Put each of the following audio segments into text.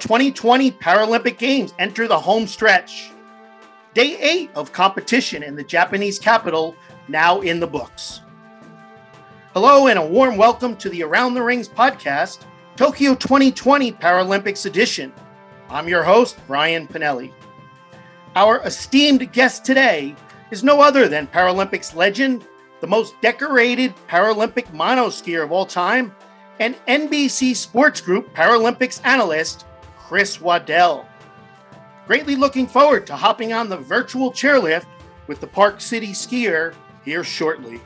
2020 Paralympic Games enter the home stretch. Day eight of competition in the Japanese capital now in the books. Hello, and a warm welcome to the Around the Rings podcast, Tokyo 2020 Paralympics edition. I'm your host, Brian Pinelli. Our esteemed guest today is no other than Paralympics legend, the most decorated Paralympic monoskier of all time, and NBC Sports Group Paralympics analyst, Chris Waddell. Greatly looking forward to hopping on the virtual chairlift with the Park City skier here shortly.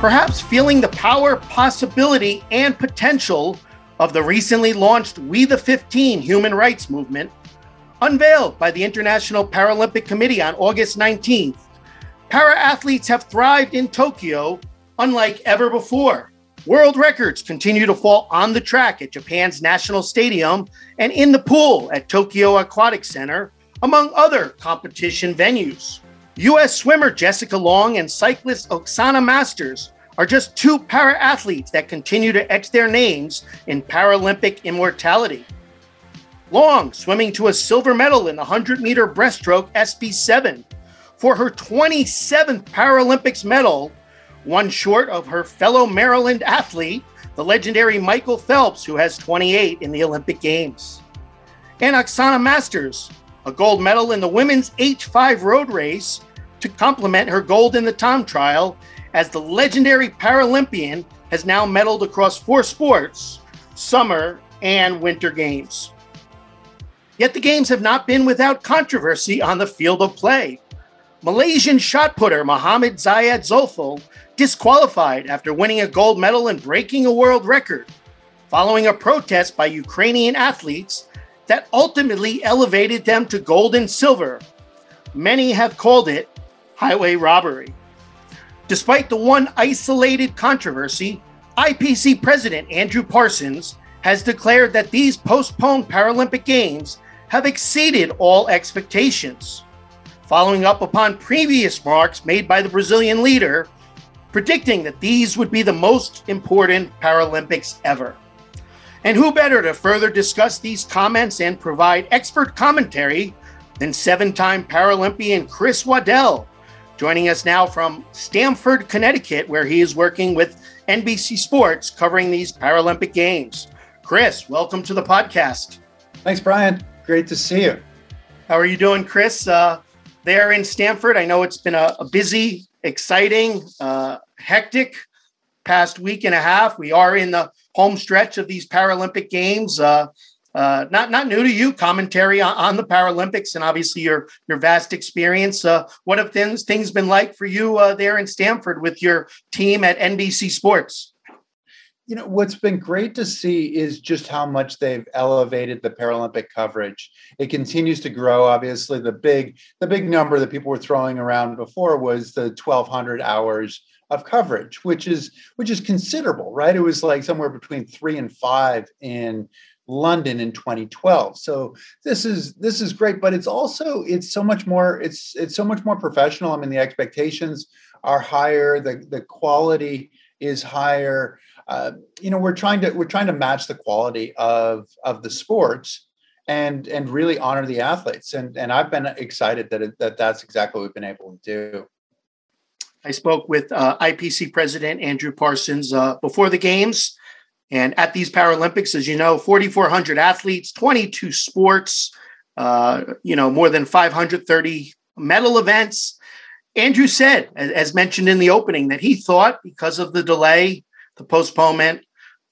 Perhaps feeling the power, possibility, and potential of the recently launched We the 15 human rights movement Unveiled by the International Paralympic Committee on August 19th, para athletes have thrived in Tokyo unlike ever before. World records continue to fall on the track at Japan's National Stadium and in the pool at Tokyo Aquatic Center, among other competition venues. U.S. swimmer Jessica Long and cyclist Oksana Masters are just two para athletes that continue to etch their names in Paralympic immortality. Long swimming to a silver medal in the 100 meter breaststroke SB7 for her 27th Paralympics medal, one short of her fellow Maryland athlete, the legendary Michael Phelps, who has 28 in the Olympic Games. And Oksana Masters, a gold medal in the women's H5 road race to complement her gold in the time trial, as the legendary Paralympian has now medaled across four sports summer and winter games. Yet the games have not been without controversy on the field of play. Malaysian shot putter Mohamed Zayed Zolkefli disqualified after winning a gold medal and breaking a world record, following a protest by Ukrainian athletes that ultimately elevated them to gold and silver. Many have called it highway robbery. Despite the one isolated controversy, IPC President Andrew Parsons has declared that these postponed Paralympic Games have exceeded all expectations, following up upon previous marks made by the Brazilian leader, predicting that these would be the most important Paralympics ever. And who better to further discuss these comments and provide expert commentary than seven time Paralympian Chris Waddell, joining us now from Stamford, Connecticut, where he is working with NBC Sports covering these Paralympic Games. Chris, welcome to the podcast. Thanks, Brian. Great to see you. How are you doing, Chris? Uh, there in Stamford, I know it's been a, a busy, exciting, uh, hectic past week and a half. We are in the home stretch of these Paralympic Games. Uh, uh, not not new to you. Commentary on, on, the Paralympics and obviously your your vast experience. Uh, what have things things been like for you uh, there in Stamford with your team at NBC Sports? You know what's been great to see is just how much they've elevated the paralympic coverage. It continues to grow obviously. The big the big number that people were throwing around before was the 1200 hours of coverage which is which is considerable right? It was like somewhere between 3 and 5 in london in 2012 so this is this is great but it's also it's so much more it's it's so much more professional. I mean the expectations are higher. The the quality is higher uh, you know we're trying to we're trying to match the quality of of the sports and and really honor the athletes and and I've been excited that that that's exactly what we've been able to do. I spoke with uh, IPC President Andrew Parsons uh, before the games, and at these Paralympics, as you know, 4,400 athletes, 22 sports, uh, you know, more than 530 medal events. Andrew said, as mentioned in the opening, that he thought because of the delay the postponement,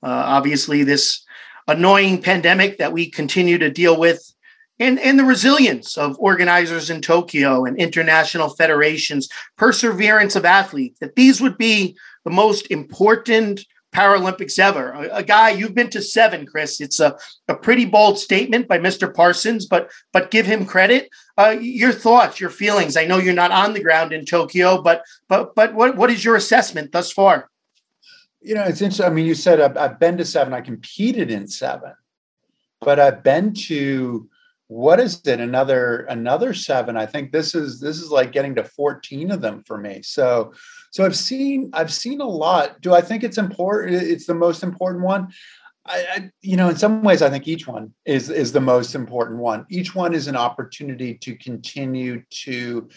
uh, obviously this annoying pandemic that we continue to deal with, and, and the resilience of organizers in Tokyo and international federations, perseverance of athletes, that these would be the most important Paralympics ever. A, a, guy you've been to seven, Chris. It's a, a pretty bold statement by Mr. Parsons, but but give him credit. Uh, your thoughts, your feelings. I know you're not on the ground in Tokyo, but but but what what is your assessment thus far? You know, it's interesting. I mean, you said I've, I've been to seven. I competed in seven, but I've been to what is it? Another another seven. I think this is this is like getting to fourteen of them for me. So So I've seen I've seen a lot. Do I think it's important? It's the most important one. I, I, you know, in some ways, I think each one is is the most important one. Each one is an opportunity to continue to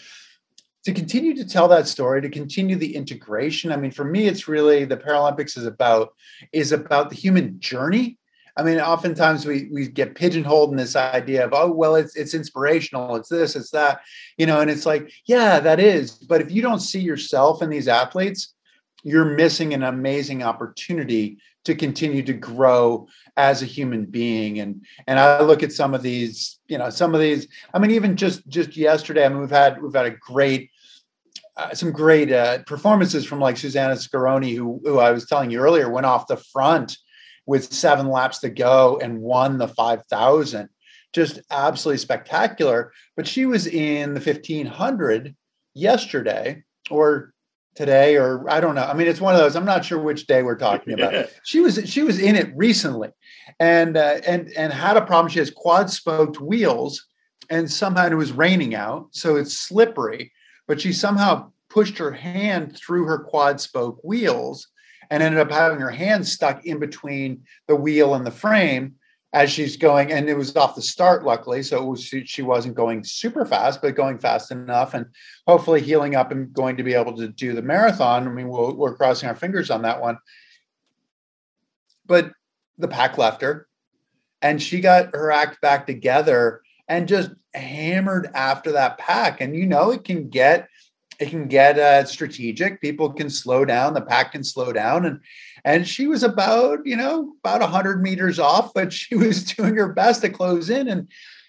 to continue to tell that story, to continue the integration. I mean, for me, it's really the Paralympics is about is about the human journey. I mean, oftentimes we we get pigeonholed in this idea of oh well, it's it's inspirational, it's this, it's that, you know, and it's like yeah, that is. But if you don't see yourself in these athletes, you're missing an amazing opportunity to continue to grow as a human being and and i look at some of these you know some of these i mean even just just yesterday i mean we've had we've had a great uh, some great uh, performances from like Susannah Scaroni, who, who I was telling you earlier, went off the front with seven laps to go and won the 5,000. Just absolutely spectacular. But she was in the 1500 yesterday or today, or I don't know. I mean, it's one of those. I'm not sure which day we're talking about. she was she was in it recently, and uh, and and had a problem. She has quad spoked wheels, and somehow it was raining out, so it's slippery but she somehow pushed her hand through her quad spoke wheels and ended up having her hand stuck in between the wheel and the frame as she's going and it was off the start luckily so was, she wasn't going super fast but going fast enough and hopefully healing up and going to be able to do the marathon. I mean we we are crossing our fingers on that one. But the pack left her and she got her act back together and just hammered after that pack. And you know, it can get it can get uh, strategic. People can slow down. The pack can slow down, and and she was about you know about hundred meters off, but she was doing her best to close in. And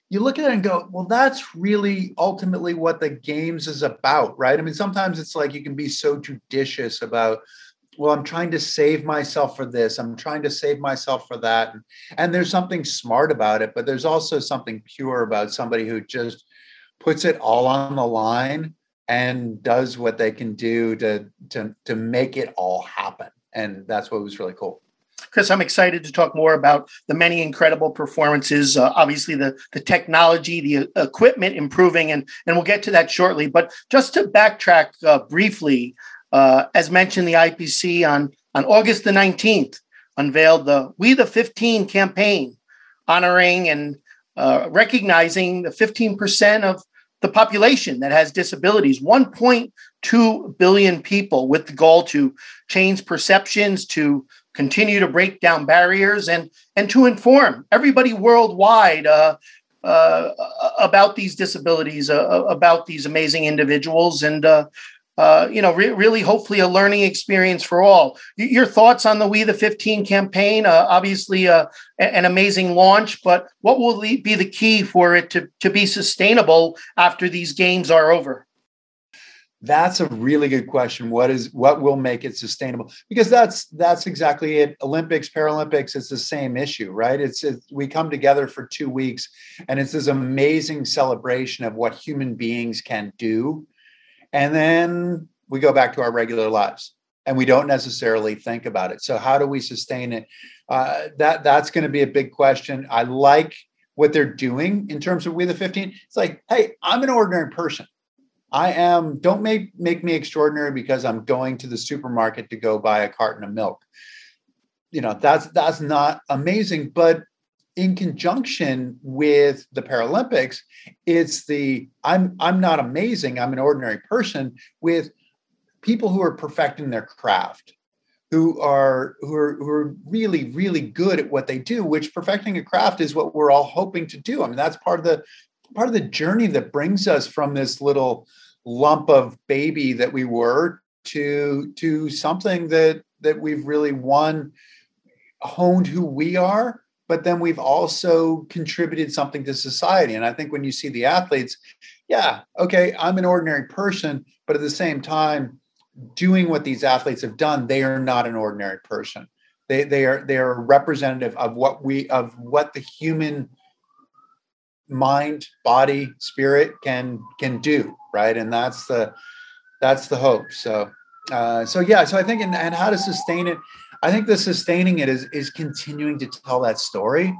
you look at it and go, well, that's really ultimately what the games is about, right? I mean, sometimes it's like you can be so judicious about well i'm trying to save myself for this i'm trying to save myself for that and, there's something smart about it but there's also something pure about somebody who just puts it all on the line and does what they can do to to to make it all happen and that's what was really cool Chris, I'm excited to talk more about the many incredible performances. Uh, obviously, the the technology, the equipment improving, and and we'll get to that shortly. But just to backtrack uh, briefly, uh, as mentioned, the IPC on, on August the 19th unveiled the We the 15 campaign, honoring and uh, recognizing the 15% of the population that has disabilities. 1.2 billion people with the goal to change perceptions to continue to break down barriers and and to inform everybody worldwide uh, uh, about these disabilities uh, about these amazing individuals. And uh, you know, re- really hopefully a learning experience for all. Your thoughts on the We the 15 campaign? Uh, obviously, uh, an amazing launch, but what will be the key for it to, to be sustainable after these games are over? That's a really good question. What is what will make it sustainable? Because that's that's exactly it. Olympics, Paralympics, it's the same issue, right? It's, it's we come together for two weeks, and it's this amazing celebration of what human beings can do and then we go back to our regular lives and we don't necessarily think about it. So how do we sustain it? Uh, that that's going to be a big question. I like what they're doing in terms of we the 15 it's like hey i'm an ordinary person. I am don't make make me extraordinary because i'm going to the supermarket to go buy a carton of milk. You know that's that's not amazing but in conjunction with the Paralympics, it's the I'm I'm not amazing, I'm an ordinary person with people who are perfecting their craft, who are who are who are really really good at what they do, which perfecting a craft is what we're all hoping to do. I mean, that's part of the part of the journey that brings us from this little lump of baby that we were to to something that that we've really won honed who we are but then we've also contributed something to society. And I think when you see the athletes, yeah, okay, I'm an ordinary person, but at the same time, doing what these athletes have done, they are not an ordinary person. They they are they are representative of what we of what the human mind, body, spirit can can do, right? And that's the that's the hope. So uh, so yeah, so I think and, and how to sustain it I think the sustaining it is is continuing to tell that story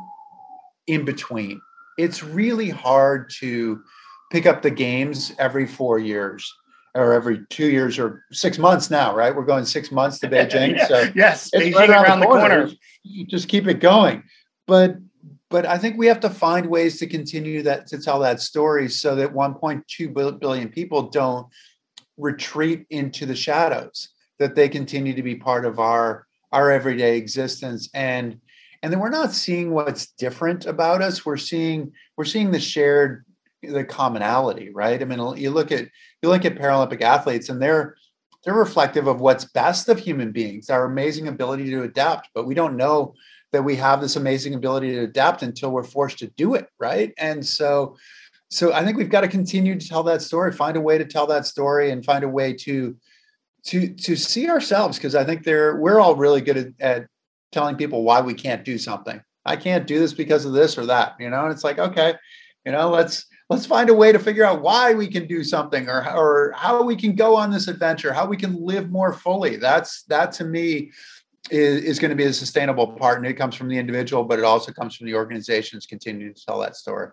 in between. It's really hard to pick up the games every four years or every two years or six months now, right? We're going six months to Beijing. yeah. So yes, Beijing right around, around, the corner. corner. You just keep it going. But but I think we have to find ways to continue that to tell that story so that 1.2 billion people don't retreat into the shadows, that they continue to be part of our our everyday existence and and then we're not seeing what's different about us. We're seeing we're seeing the shared the commonality right? I mean you look at you look at paralympic athletes and they're they're reflective of what's best of human beings our amazing ability to adapt but we don't know that we have this amazing ability to adapt until we're forced to do it right? And so so i think we've got to continue to tell that story find a way to tell that story and find a way to to to see ourselves because i think they're we're all really good at, at telling people why we can't do something. I can't do this because of this or that you know and it's like okay you know let's let's find a way to figure out why we can do something or or how we can go on this adventure how we can live more fully. That's that to me is, is going to be a sustainable part and it comes from the individual but it also comes from the organizations continuing to tell that story.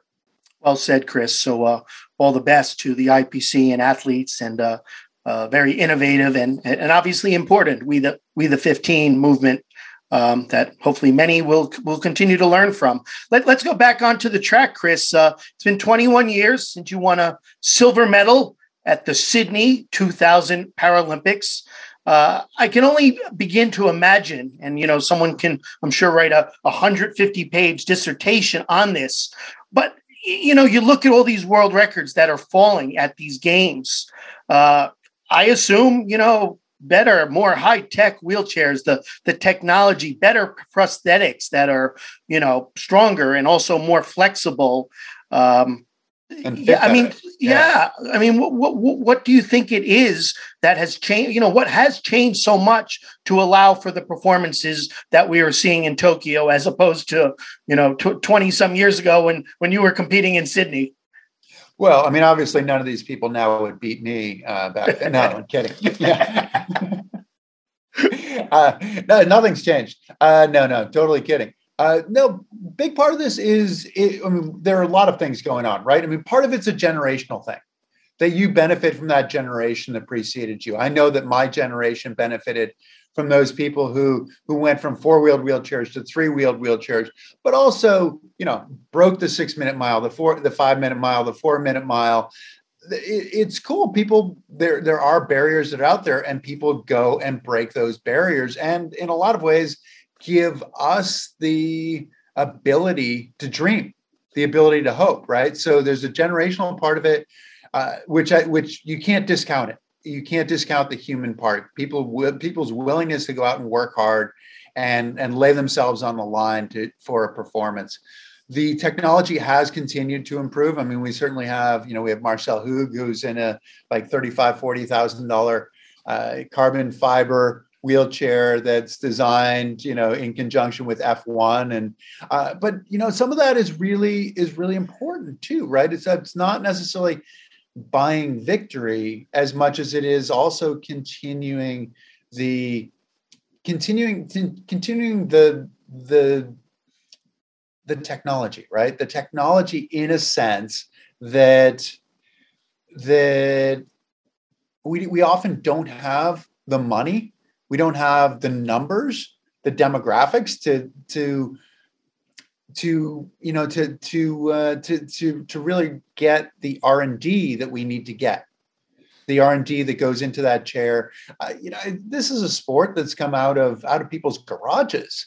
Well said chris. So uh, all the best to the ipc and athletes and uh, uh, very innovative and and obviously important we the we the 15 movement um, that hopefully many will will continue to learn from. Let, us go back onto the track, Chris. Uh, it's been 21 years since you won a silver medal at the Sydney 2000 Paralympics. Uh, I can only begin to imagine, and you know, someone can, I'm sure, write a 150 page dissertation on this. But you know, you look at all these world records that are falling at these games. Uh, I assume, you know, better, more high tech wheelchairs, the the technology, better prosthetics that are you know stronger and also more flexible. Um, yeah, I mean, yeah. yeah. I mean, what, what what do you think it is that has changed? You know, what has changed so much to allow for the performances that we are seeing in Tokyo, as opposed to you know twenty some years ago when when you were competing in Sydney? Well, I mean, obviously, none of these people now would beat me uh, back then. No, I'm kidding. Yeah. uh, no, nothing's changed. Uh, no, no, totally kidding. Uh, no, big part of this is, it, I mean, there are a lot of things going on, right? I mean, part of it's a generational thing that you benefit from that generation that preceded you. I know that my generation benefited from those people who who went from four-wheeled wheelchairs to three-wheeled wheelchairs, but also, you know, broke the six-minute mile, the four, the five-minute mile, the four-minute mile. It, it's cool. People there there are barriers that are out there, and people go and break those barriers, and in a lot of ways, give us the ability to dream, the ability to hope. Right. So there's a generational part of it, uh, which I which you can't discount it you can't discount the human part. People people's willingness to go out and work hard and and lay themselves on the line to for a performance. The technology has continued to improve. I mean, we certainly have, you know, we have Marcel Hug, who's in a like thirty-five, forty thousand dollar uh, carbon fiber wheelchair that's designed you know in conjunction with f1 and uh, but you know some of that is really is really important too right it's it's not necessarily buying victory as much as it is also continuing the continuing continuing the the the technology right? The technology in a sense that that we, we often don't have the money. We don't have the numbers the demographics to to to you know to to uh, to to to really get the R and D that we need to get, the R and D that goes into that chair. Uh, you know, this is a sport that's come out of out of people's garages.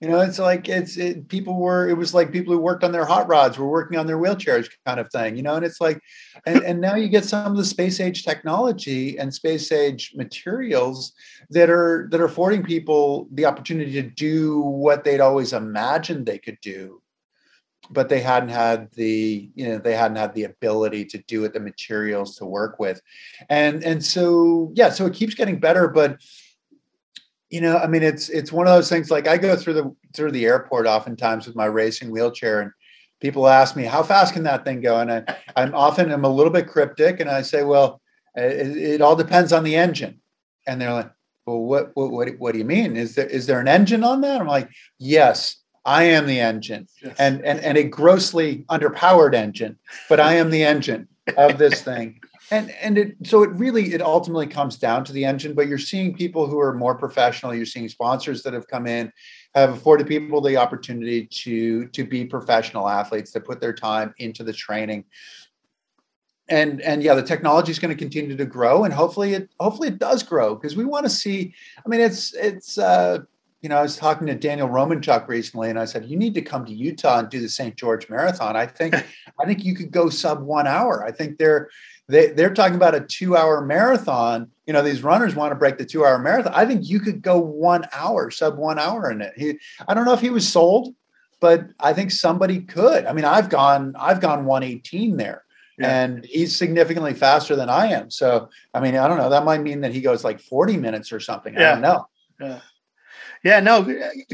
You know, it's like it's it, people were. It was like people who worked on their hot rods were working on their wheelchairs, kind of thing. You know, and it's like, and, and now you get some of the space age technology and space age materials that are that are affording people the opportunity to do what they'd always imagined they could do but they hadn't had the you know they hadn't had the ability to do it the materials to work with and and so yeah so it keeps getting better but you know i mean it's it's one of those things like i go through the through the airport oftentimes with my racing wheelchair and people ask me how fast can that thing go? And I, i'm often i'm a little bit cryptic and i say well it, it all depends on the engine. And they're like well what, what what what do you mean? Is there is there an engine on that? I'm like yes I am the engine, yes. and, and and a grossly underpowered engine, but I am the engine of this thing. And and it so it really it ultimately comes down to the engine but you're seeing people who are more professional you're seeing sponsors that have come in have afforded people the opportunity to to be professional athletes to put their time into the training. And and yeah the technology is going to continue to grow and hopefully it hopefully it does grow because we want to see i mean it's it's uh you know i was talking to daniel romanchuk recently and i said you need to come to utah and do the st george marathon. I think i think you could go sub one hour. I think they're they, they're talking about a two hour marathon you know these runners want to break the two hour marathon i think you could go one hour sub one hour in it he, i don't know if he was sold but i think somebody could i mean i've gone i've gone 118 there yeah. and he's significantly faster than I am. So, I mean, I don't know. That might mean that he goes like 40 minutes or something. Yeah. I don't know. Yeah. Yeah, no,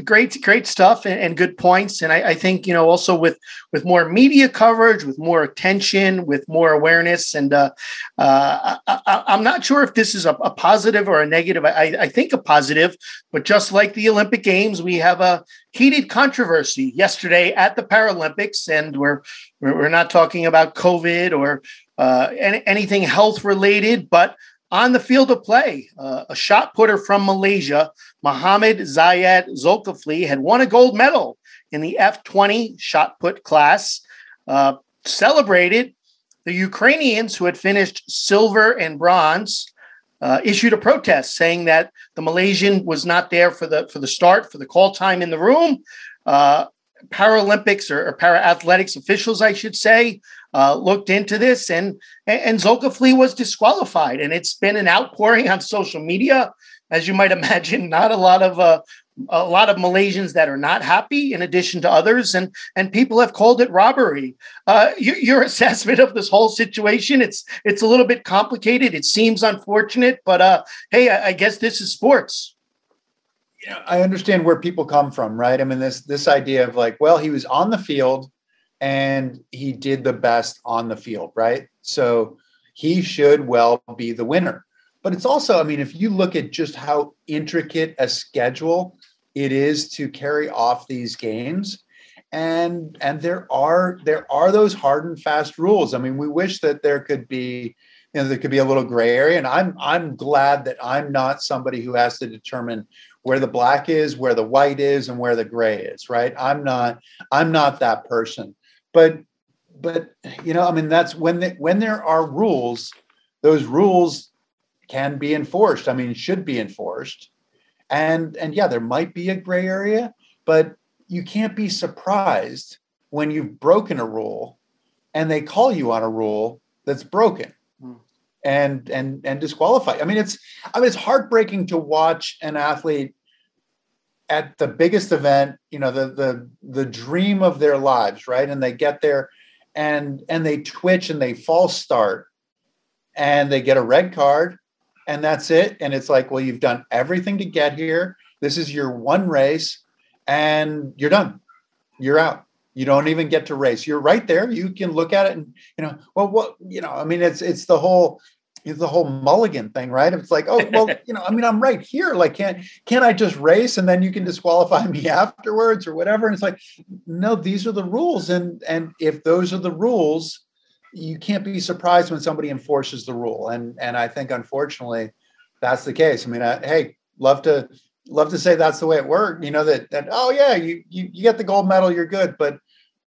great, great stuff and, and good points. And I, I, think you know also with with more media coverage, with more attention, with more awareness, and uh, uh, I, am not sure if this is a, a positive or a negative. I, I, think a positive, but just like the Olympic Games, we have a heated controversy yesterday at the Paralympics, and we're we're not talking about COVID or uh, any, anything health related, but on the field of play. Uh, a shot putter from Malaysia, Muhammad Zayed Zolkefli, had won a gold medal in the F20 shot put class. Uh, celebrated the Ukrainians who had finished silver and bronze. Uh, issued a protest saying that the Malaysian was not there for the for the start for the call time in the room. Uh, Paralympics or, or para athletics officials, I should say, uh, looked into this, and and Zolkefli was disqualified. And it's been an outpouring on social media, as you might imagine. Not a lot of uh, a lot of Malaysians that are not happy, in addition to others, and and people have called it robbery. Uh, you, your assessment of this whole situation it's it's a little bit complicated. It seems unfortunate, but uh, hey, I, I guess this is sports know, I understand where people come from, right? I mean, this this idea of like, well, he was on the field and he did the best on the field, right? So he should well be the winner. But it's also, I mean, if you look at just how intricate a schedule it is to carry off these games, and and there are there are those hard and fast rules. I mean, we wish that there could be you know there could be a little gray area and i'm i'm glad that i'm not somebody who has to determine where the black is where the white is and where the gray is right i'm not i'm not that person but but you know i mean that's when the, when there are rules those rules can be enforced. I mean should be enforced. And and yeah there might be a gray area but you can't be surprised when you've broken a rule and they call you on a rule that's broken hmm. and and and disqualify i mean it's i mean it's heartbreaking to watch an athlete at the biggest event, you know, the the the dream of their lives, right? And they get there and and they twitch and they false start and they get a red card and that's it. And it's like, well, you've done everything to get here. This is your one race and you're done. You're out. You don't even get to race. You're right there. You can look at it and you know, well, what you know, I mean, it's it's the whole it's the whole mulligan thing, right? It's like, oh, well, you know, I mean, I'm right here. Like, can't can't I just race and then you can disqualify me afterwards or whatever? And it's like, no, these are the rules, and and if those are the rules, you can't be surprised when somebody enforces the rule. And and I think unfortunately, that's the case. I mean, I, hey, love to love to say that's the way it worked. You know that that oh yeah, you you you get the gold medal, you're good. But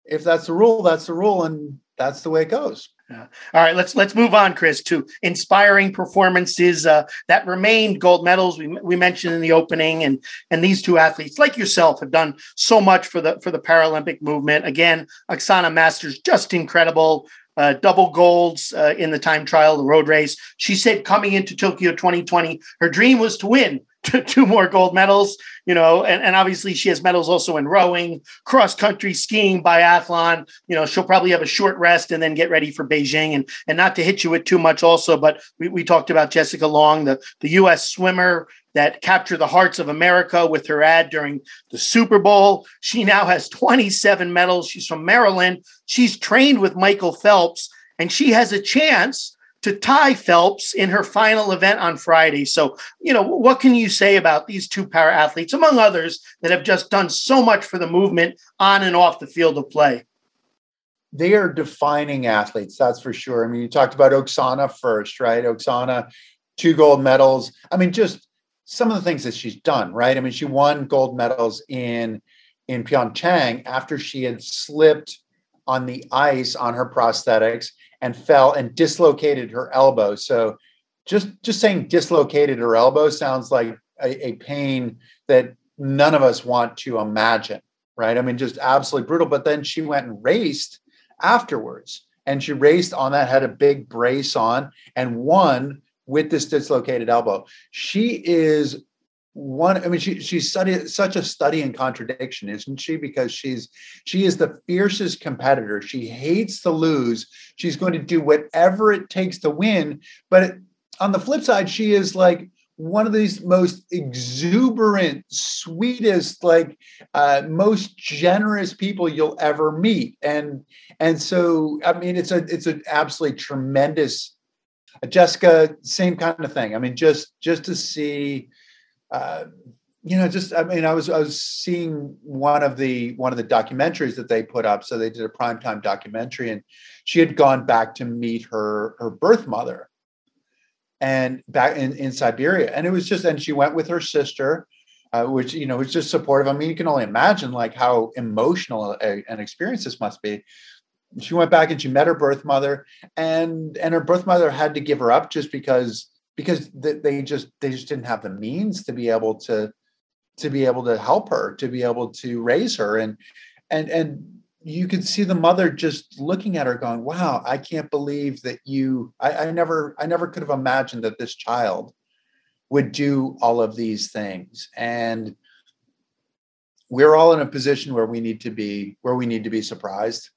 if that's the rule, that's the rule, and that's the way it goes. Yeah. All right, let's let's move on, Chris, to inspiring performances uh, that remained gold medals. We, we mentioned in the opening, and and these two athletes, like yourself, have done so much for the for the Paralympic movement. Again, Oksana Masters, just incredible. Uh, double golds uh, in the time trial, the road race. She said coming into Tokyo 2020, her dream was to win two more gold medals, you know, and, and obviously she has medals also in rowing, cross country skiing, biathlon. You know, she'll probably have a short rest and then get ready for Beijing. And and not to hit you with too much also, but we, we talked about Jessica Long, the, the US swimmer that captured the hearts of America with her ad during the Super Bowl. She now has 27 medals. She's from Maryland. She's trained with Michael Phelps, and she has a chance to tie Phelps in her final event on Friday. So, you know, what can you say about these two para athletes, among others, that have just done so much for the movement on and off the field of play? they are defining athletes, that's for sure. I mean, you talked about Oksana first, right? Oksana, two gold medals. I mean, just some of the things that she's done, right? I mean, she won gold medals in in Pyeongchang after she had slipped on the ice on her prosthetics and fell and dislocated her elbow. So just just saying dislocated her elbow sounds like a, a pain that none of us want to imagine, right? I mean, just absolutely brutal. But then she went and raced afterwards. And she raced on that, had a big brace on, and won with this dislocated elbow. She is one i mean she she's such a study in contradiction isn't she? Because she's she is the fiercest competitor. She hates to lose. She's going to do whatever it takes to win. But on the flip side she is like one of these most exuberant sweetest like uh, most generous people you'll ever meet. And and so i mean it's a it's an absolutely tremendous Jessica, same kind of thing. I mean, just just to see, uh, you know, just I mean, I was I was seeing one of the one of the documentaries that they put up. So they did a primetime documentary, and she had gone back to meet her her birth mother, and back in in Siberia, and it was just, and she went with her sister. Uh, which you know was just supportive. I mean, you can only imagine like how emotional a, an experience this must be she went back and she met her birth mother and and her birth mother had to give her up just because because they just they just didn't have the means to be able to to be able to help her to be able to raise her. And and and you could see the mother just looking at her going wow i can't believe that you I, I never i never could have imagined that this child would do all of these things. And we're all in a position where we need to be where we need to be surprised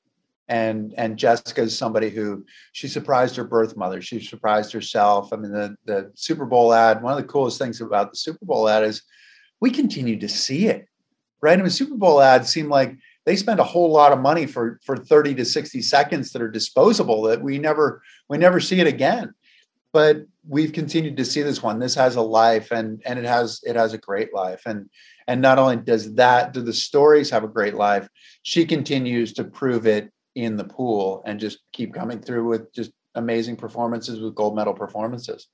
and and Jessica is somebody who she surprised her birth mother. She surprised herself. I mean, the the Super Bowl ad. One of the coolest things about the Super Bowl ad is we continue to see it, right? I mean, Super Bowl ads seem like they spend a whole lot of money for for 30 to 60 seconds that are disposable that we never we never see it again but we've continued to see this one this has a life and and it has it has a great life and and not only does that do the stories have a great life she continues to prove it in the pool and just keep coming through with just amazing performances with gold medal performances.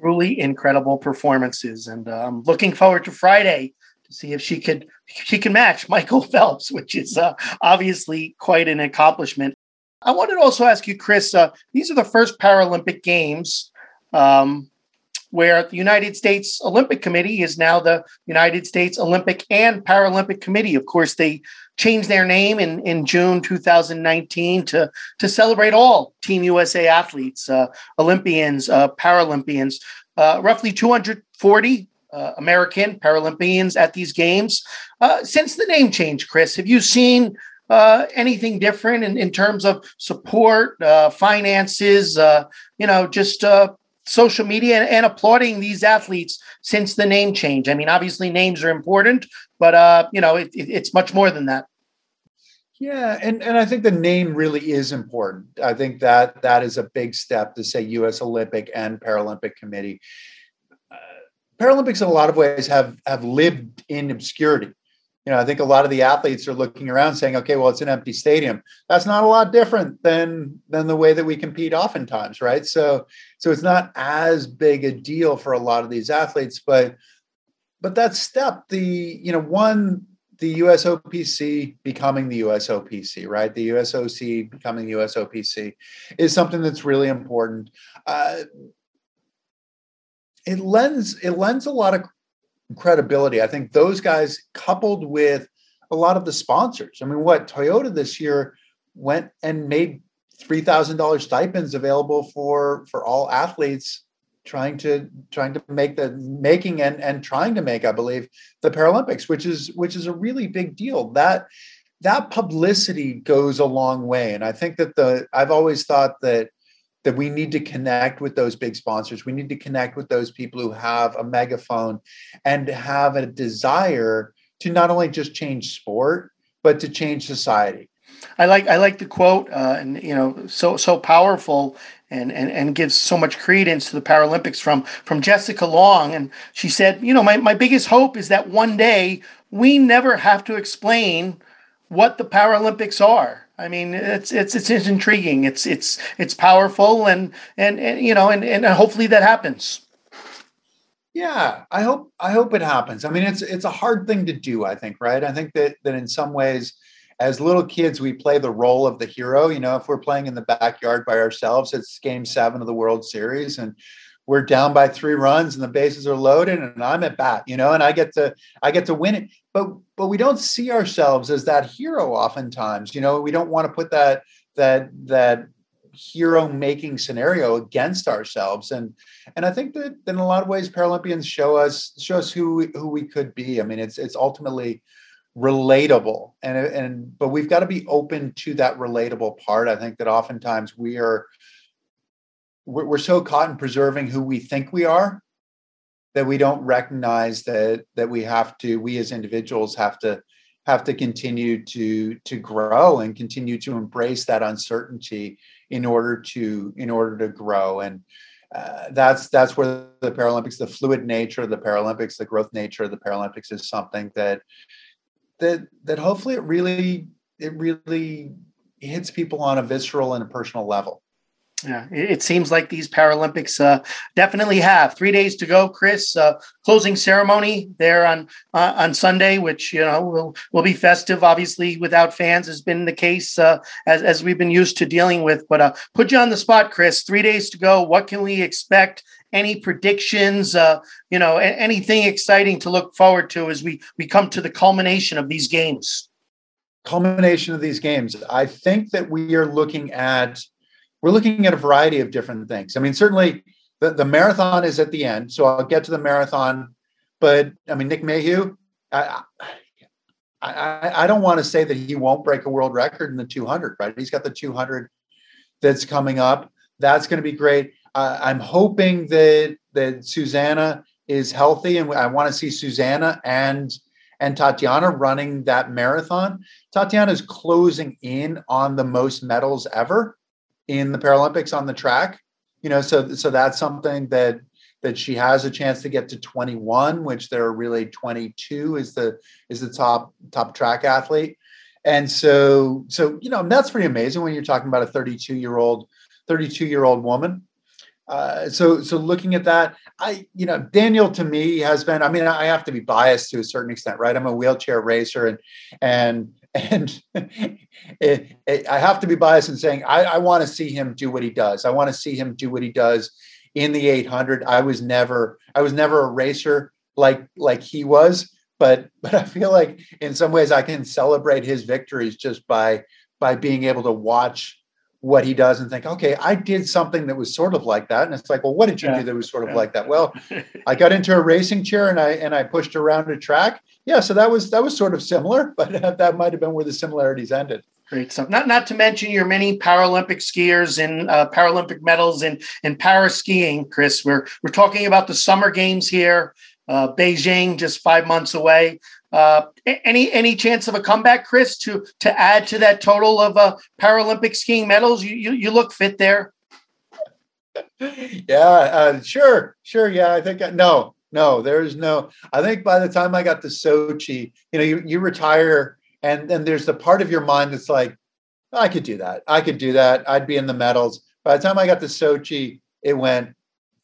Truly incredible performances, and I'm um, looking forward to Friday to see if she could she can match Michael Phelps, which is uh, obviously quite an accomplishment. I wanted to also ask you, Chris. Uh, these are the first Paralympic Games um, where the United States Olympic Committee is now the United States Olympic and Paralympic Committee. Of course, they changed their name in, in June 2019 to, to celebrate all Team USA athletes, uh, Olympians, uh, Paralympians, uh, roughly 240 uh, American Paralympians at these games. Uh, since the name change, Chris, have you seen uh, anything different in, in terms of support, finances, you know, just social media and, and, applauding these athletes since the name change. I mean, obviously names are important, but uh, you know, it, it, it's much more than that. Yeah, and and I think the name really is important. I think that that is a big step to say U.S. Olympic and Paralympic Committee. Uh, Paralympics, in a lot of ways, have have lived in obscurity you know, I think a lot of the athletes are looking around saying, okay, well, it's an empty stadium. That's not a lot different than than the way that we compete oftentimes, right? So so it's not as big a deal for a lot of these athletes, but but that step, the you know, one the USOPC becoming the USOPC, right? The USOC becoming USOPC is something that's really important. Uh, it lends it lends a lot of credibility. I think those guys, coupled with a lot of the sponsors. I mean, what Toyota this year went and made three thousand dollars stipends available for for all athletes trying to trying to make the making and and trying to make i believe the paralympics which is which is a really big deal that that publicity goes a long way and i think that the i've always thought that that we need to connect with those big sponsors. We need to connect with those people who have a megaphone and have a desire to not only just change sport, but to change society. I like I like the quote, uh, and you know, so so powerful, and and and gives so much credence to the Paralympics from from Jessica Long, and she said, you know, my my biggest hope is that one day we never have to explain what the Paralympics are. I mean, it's it's it's, intriguing. It's it's it's powerful, and and, and you know, and and hopefully that happens. Yeah, I hope I hope it happens. I mean, it's it's a hard thing to do. I think, right? I think that that in some ways, as little kids, we play the role of the hero. You know, if we're playing in the backyard by ourselves, it's Game Seven of the World Series, and we're down by three runs and the bases are loaded and I'm at bat, you know, and I get to I get to win it. But but we don't see ourselves as that hero oftentimes. You know, we don't want to put that that that hero making scenario against ourselves. And and I think that in a lot of ways Paralympians show us show us who we, who we could be. I mean, it's it's ultimately relatable and and but we've got to be open to that relatable part. I think that oftentimes we are we're, we're so caught in preserving who we think we are that we don't recognize that that we have to we as individuals have to have to continue to to grow and continue to embrace that uncertainty in order to in order to grow and uh, that's that's where the Paralympics, the fluid nature of the Paralympics, the growth nature of the Paralympics is something that that that hopefully it really it really hits people on a visceral and a personal level. Yeah, it seems like these Paralympics uh, definitely have three days to go. Chris, uh, closing ceremony there on uh, on Sunday, which you know will will be festive. Obviously, without fans has been the case uh, as as we've been used to dealing with. But uh, put you on the spot, Chris. Three days to go. What can we expect? Any predictions? Uh, you know, anything exciting to look forward to as we we come to the culmination of these games. Culmination of these games. I think that we are looking at we're looking at a variety of different things. I mean, certainly the, the marathon is at the end, so I'll get to the marathon. But I mean, Nick Mayhew, I, I, I don't want to say that he won't break a world record in the 200, right? He's got the 200 that's coming up. That's going to be great. Uh, I'm hoping that that Susannah is healthy, and I want to see Susannah and and Tatiana running that marathon. Tatiana is closing in on the most medals ever in the Paralympics on the track. You know, so so that's something that that she has a chance to get to 21, which there are really 22 is the is the top top track athlete. And so so you know that's pretty amazing when you're talking about a 32 year old 32 year old woman. Uh, so so looking at that, I you know Daniel to me has been. I mean, I have to be biased to a certain extent, right? I'm a wheelchair racer, and and and it, it, I have to be biased in saying I, I want to see him do what he does. I want to see him do what he does in the 800. I was never I was never a racer like like he was, but but I feel like in some ways I can celebrate his victories just by by being able to watch what he does and think, okay, I did something that was sort of like that. And it's like, well, what did you yeah. do that was sort of yeah. like that? Well, I got into a racing chair and I and I pushed around a track. Yeah, so that was that was sort of similar, but that might have been where the similarities ended. Great stuff. Not not to mention your many Paralympic skiers and uh, Paralympic medals in in para skiing, Chris. We're we're talking about the summer games here. Uh, Beijing just five months away. Uh, any any chance of a comeback, Chris, to to add to that total of uh, Paralympic skiing medals? You, you you look fit there. yeah, uh, sure, sure. Yeah, I think no, no. There's no. I think by the time I got to Sochi, you know, you you retire, and then there's the part of your mind that's like, I could do that. I could do that. I'd be in the medals. By the time I got to Sochi, it went,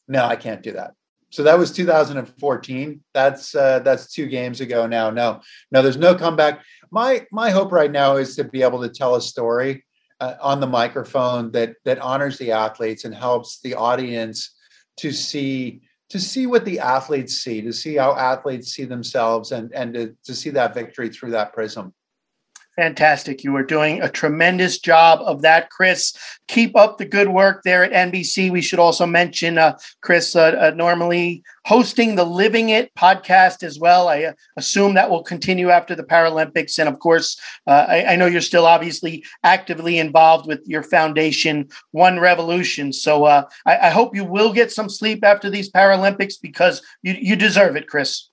no, I can't do that. So that was 2014. That's uh, that's two games ago now. No, no, there's no comeback. My my hope right now is to be able to tell a story uh, on the microphone that that honors the athletes and helps the audience to see to see what the athletes see, to see how athletes see themselves, and and to, to see that victory through that prism. Fantastic. You are doing a tremendous job of that, Chris. Keep up the good work there at NBC. We should also mention uh, Chris uh, uh, normally hosting the Living It podcast as well. I uh, assume that will continue after the Paralympics. And of course, uh, I, I, know you're still obviously actively involved with your foundation, One Revolution. So uh, I, I hope you will get some sleep after these Paralympics because you, you deserve it, Chris.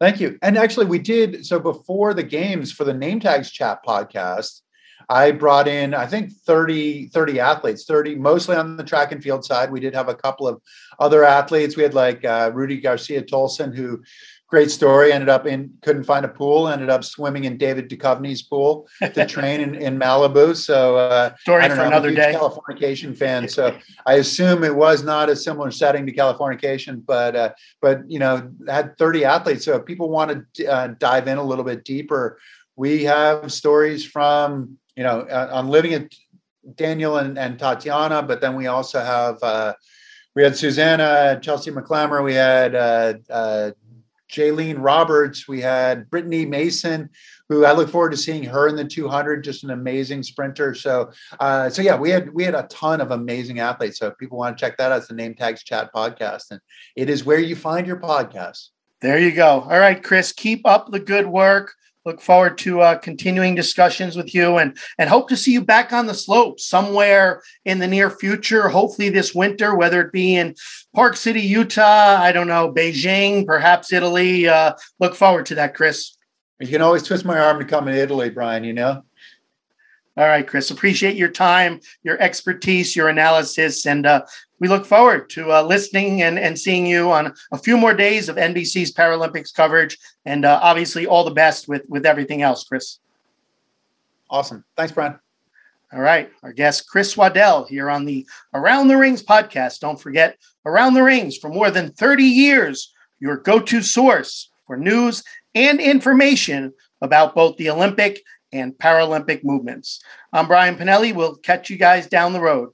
Thank you. And actually, we did so before the games for the Name Tags Chat podcast. I brought in, I think 30, 30 athletes, 30 mostly on the track and field side. We did have a couple of other athletes. We had like uh, Rudy Garcia Tolson, who great story. Ended up in couldn't find a pool. Ended up swimming in David Duchovny's pool to train in, in Malibu. So uh, story for know, another day. Californication fan, so I assume it was not a similar setting to Californication, but uh, but you know had 30 athletes. So if people want to uh, dive in a little bit deeper, we have stories from you know uh, on living at Daniel and, and Tatiana, but then we also have. Uh, we had Susannah, Chelsea McClammer, we had uh, uh, Jaleen Roberts. We had Brittni Mason, who I look forward to seeing her in the 200. Just an amazing sprinter. So, uh, so yeah, we had we had a ton of amazing athletes. So if people want to check that out, it's the Name Tags Chat podcast, and it is where you find your podcasts. There you go. All right, Chris, keep up the good work. Look forward to uh, continuing discussions with you, and and hope to see you back on the slope somewhere in the near future. Hopefully this winter, whether it be in Park City, Utah, I don't know, Beijing, perhaps Italy. Uh, look forward to that, Chris. You can always twist my arm to come to Italy, Brian. You know. All right, Chris. Appreciate your time, your expertise, your analysis, and uh, we look forward to uh, listening and, and seeing you on a few more days of NBC's Paralympics coverage. And uh, obviously, all the best with, with everything else, Chris. Awesome. Thanks, Brian. All right. Our guest, Chris Waddell, here on the Around the Rings podcast. Don't forget, Around the Rings for more than 30 years, your go to source for news and information about both the Olympic and Paralympic movements. I'm Brian Pinelli. We'll catch you guys down the road.